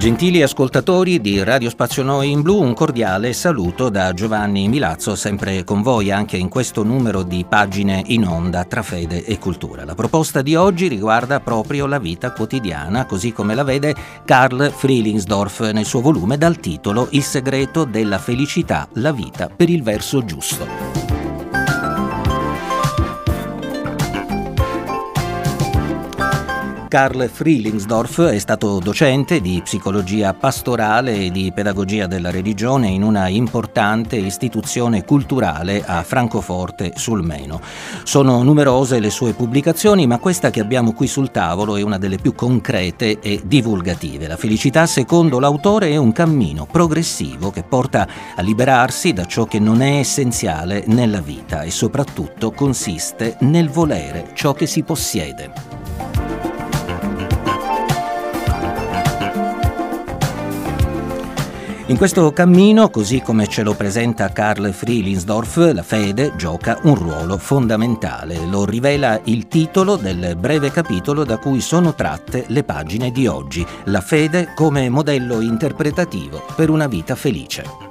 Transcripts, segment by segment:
Gentili ascoltatori di Radio Spazio Noi in Blu, un cordiale saluto da Giovanni Milazzo, sempre con voi anche in questo numero di pagine in onda tra fede e cultura. La proposta di oggi riguarda proprio la vita quotidiana, così come la vede Karl Frilingsdorf nel suo volume dal titolo Il segreto della felicità, la vita per il verso giusto. Karl Frilingsdorf è stato docente di psicologia pastorale e di pedagogia della religione in una importante istituzione culturale a Francoforte sul Meno. Sono numerose le sue pubblicazioni, ma questa che abbiamo qui sul tavolo è una delle più concrete e divulgative. La felicità, secondo l'autore, è un cammino progressivo che porta a liberarsi da ciò che non è essenziale nella vita e soprattutto consiste nel volere ciò che si possiede. In questo cammino, così come ce lo presenta Karl Frilinsdorf, la fede gioca un ruolo fondamentale. Lo rivela il titolo del breve capitolo da cui sono tratte le pagine di oggi, La fede come modello interpretativo per una vita felice.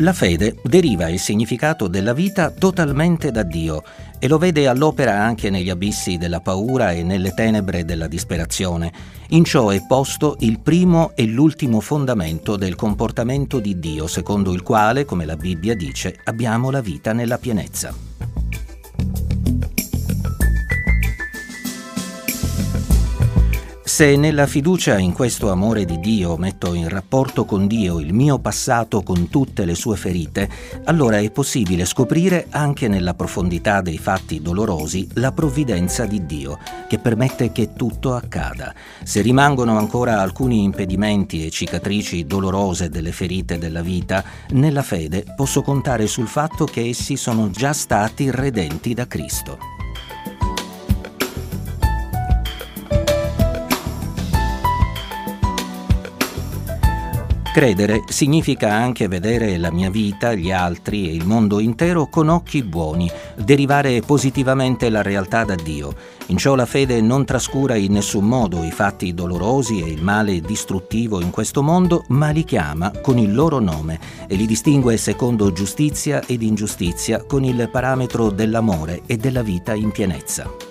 La fede deriva il significato della vita totalmente da Dio e lo vede all'opera anche negli abissi della paura e nelle tenebre della disperazione. In ciò è posto il primo e l'ultimo fondamento del comportamento di Dio, secondo il quale, come la Bibbia dice, abbiamo la vita nella pienezza. Se nella fiducia in questo amore di Dio metto in rapporto con Dio il mio passato con tutte le sue ferite, allora è possibile scoprire anche nella profondità dei fatti dolorosi la provvidenza di Dio, che permette che tutto accada. Se rimangono ancora alcuni impedimenti e cicatrici dolorose delle ferite della vita, nella fede posso contare sul fatto che essi sono già stati redenti da Cristo. Credere significa anche vedere la mia vita, gli altri e il mondo intero con occhi buoni, derivare positivamente la realtà da Dio. In ciò la fede non trascura in nessun modo i fatti dolorosi e il male distruttivo in questo mondo, ma li chiama con il loro nome e li distingue secondo giustizia ed ingiustizia con il parametro dell'amore e della vita in pienezza.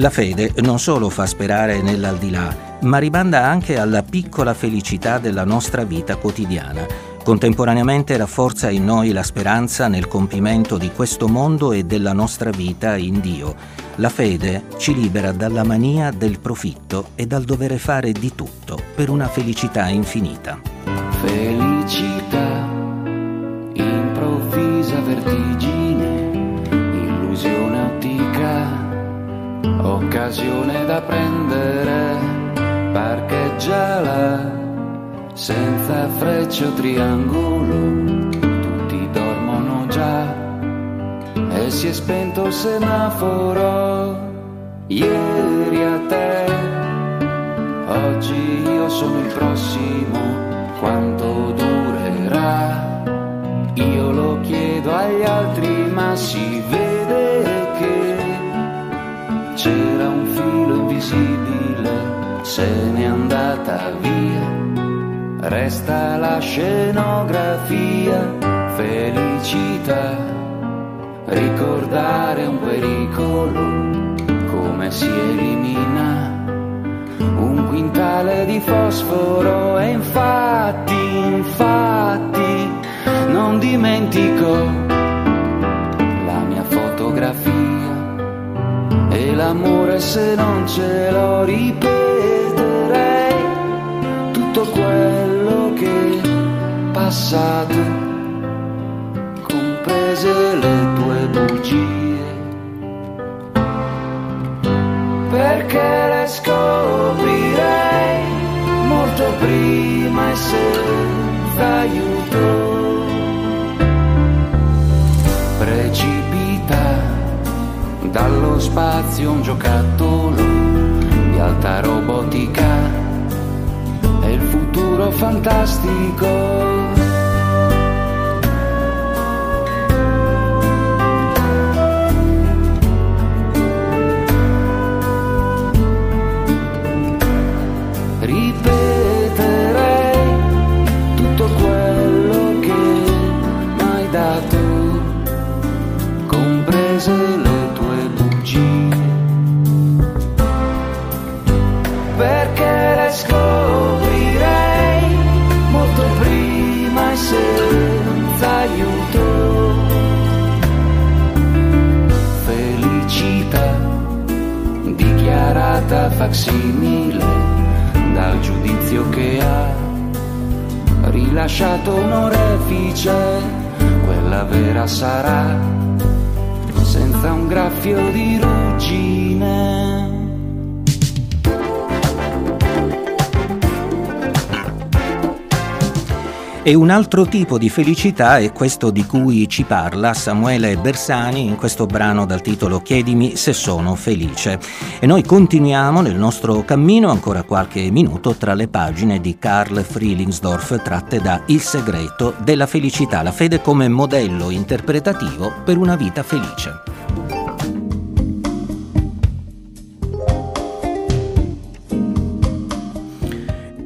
La fede non solo fa sperare nell'aldilà, ma rimanda anche alla piccola felicità della nostra vita quotidiana. Contemporaneamente rafforza in noi la speranza nel compimento di questo mondo e della nostra vita in Dio. La fede ci libera dalla mania del profitto e dal dovere fare di tutto per una felicità infinita. Felicità, improvvisa vertigine, occasione da prendere, parcheggiala senza freccia o triangolo, tutti dormono già e si è spento il semaforo. Ieri a te, oggi io sono il prossimo, quanto durerà? Io lo chiedo agli altri, ma si vede se n'è andata via, resta la scenografia, felicità, ricordare un pericolo, come si elimina un quintale di fosforo. E infatti, infatti, non dimentico la mia fotografia. L'amore se non ce lo ripeterei passato comprese le tue bugie, perché le scoprirei molto prima e senza aiuto. Precipita dallo spazio un giocattolo di alta robotica. È il futuro fantastico facsimile dal giudizio che ha rilasciato un orefice, quella vera sarà, senza un graffio di ruggine. E un altro tipo di felicità è questo di cui ci parla Samuele Bersani in questo brano dal titolo Chiedimi se sono felice. E noi continuiamo nel nostro cammino ancora qualche minuto tra le pagine di Karl Frielingsdorf tratte da Il segreto della felicità, la fede come modello interpretativo per una vita felice.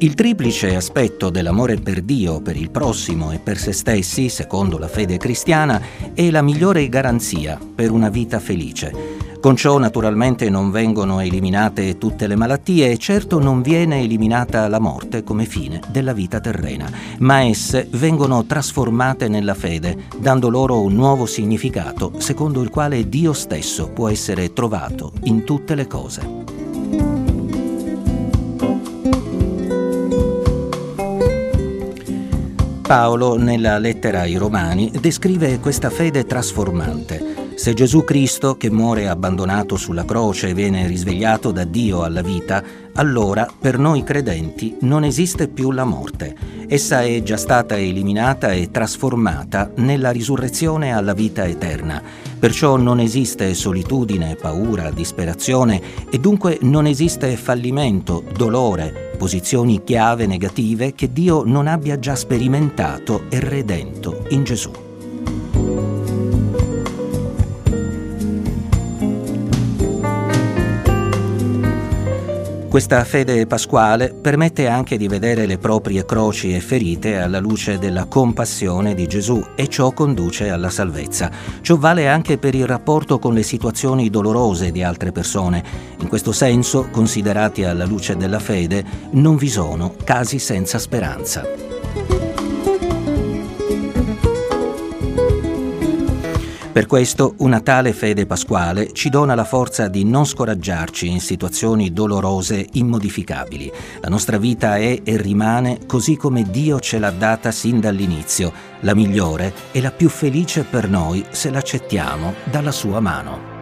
Il triplice aspetto dell'amore per Dio, per il prossimo e per se stessi, secondo la fede cristiana, è la migliore garanzia per una vita felice. Con ciò naturalmente non vengono eliminate tutte le malattie e certo non viene eliminata la morte come fine della vita terrena, ma esse vengono trasformate nella fede, dando loro un nuovo significato secondo il quale Dio stesso può essere trovato in tutte le cose. Paolo, nella lettera ai Romani, descrive questa fede trasformante. Se Gesù Cristo, che muore abbandonato sulla croce, viene risvegliato da Dio alla vita, allora per noi credenti non esiste più la morte. Essa è già stata eliminata e trasformata nella risurrezione alla vita eterna. Perciò non esiste solitudine, paura, disperazione e dunque non esiste fallimento, dolore, posizioni chiave negative che Dio non abbia già sperimentato e redento in Gesù. Questa fede pasquale permette anche di vedere le proprie croci e ferite alla luce della compassione di Gesù e ciò conduce alla salvezza. Ciò vale anche per il rapporto con le situazioni dolorose di altre persone. In questo senso, considerati alla luce della fede, non vi sono casi senza speranza. Per questo una tale fede pasquale ci dona la forza di non scoraggiarci in situazioni dolorose immodificabili. La nostra vita è e rimane così come Dio ce l'ha data sin dall'inizio, la migliore e la più felice per noi se l'accettiamo dalla sua mano.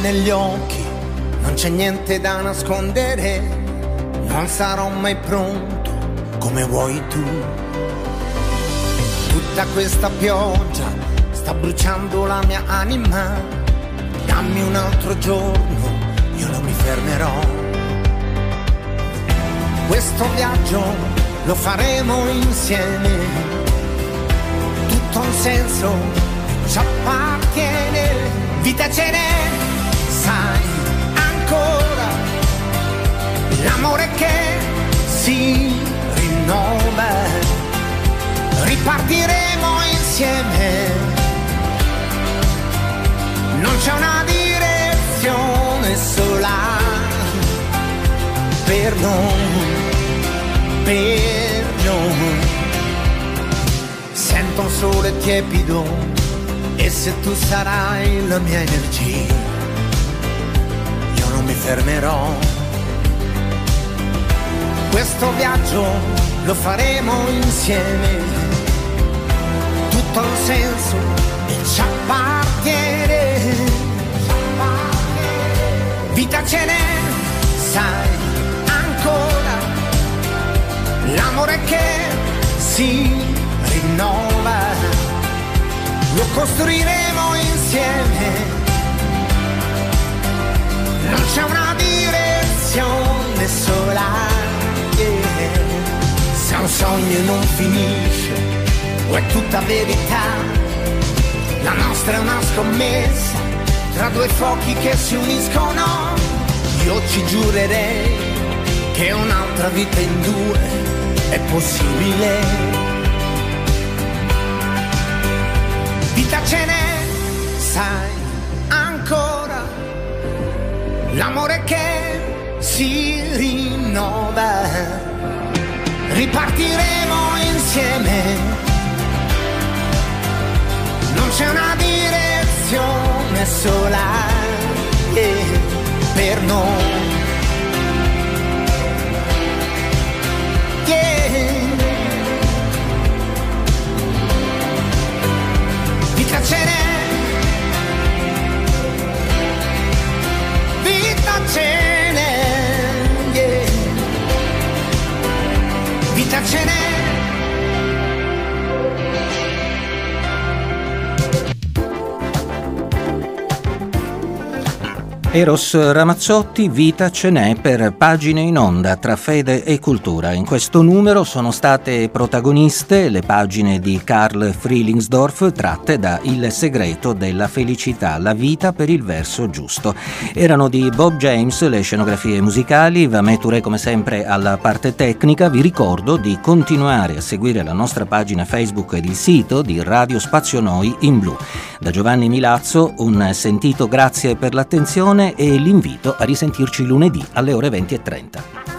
Negli occhi, non c'è niente da nascondere, non sarò mai pronto come vuoi tu. Tutta questa pioggia sta bruciando la mia anima, dammi un altro giorno, io non mi fermerò. Questo viaggio lo faremo insieme, tutto un senso ci appartiene vita ce n'è, ripartiremo insieme, non c'è una direzione sola per noi, per noi, sento un sole tiepido e se tu sarai la mia energia, fermerò. Questo viaggio lo faremo insieme, tutto il senso e ci appartiene. Vita ce n'è, sai, ancora, l'amore che si rinnova, lo costruiremo insieme non c'è una direzione sola, yeah. se un sogno non finisce o è tutta verità, la nostra è una scommessa tra due fuochi che si uniscono, io ci giurerei che un'altra vita in due è possibile. Vita ce n'è, sai l'amore che si rinnova. Ripartiremo insieme, c'è una direzione sola yeah, per noi. Yeah. Vita ce Eros Ramazzotti, vita ce n'è per pagine in onda tra fede e cultura. In questo numero sono state protagoniste le pagine di Karl Frilingsdorf tratte da Il segreto della felicità, la vita per il verso giusto. Erano di Bob James le scenografie musicali, Vamé Touré come sempre alla parte tecnica. Vi ricordo di continuare a seguire la nostra pagina Facebook ed il sito di Radio Spazio Noi in blu. Da Giovanni Milazzo un sentito grazie per l'attenzione e l'invito a risentirci lunedì alle ore 20.30.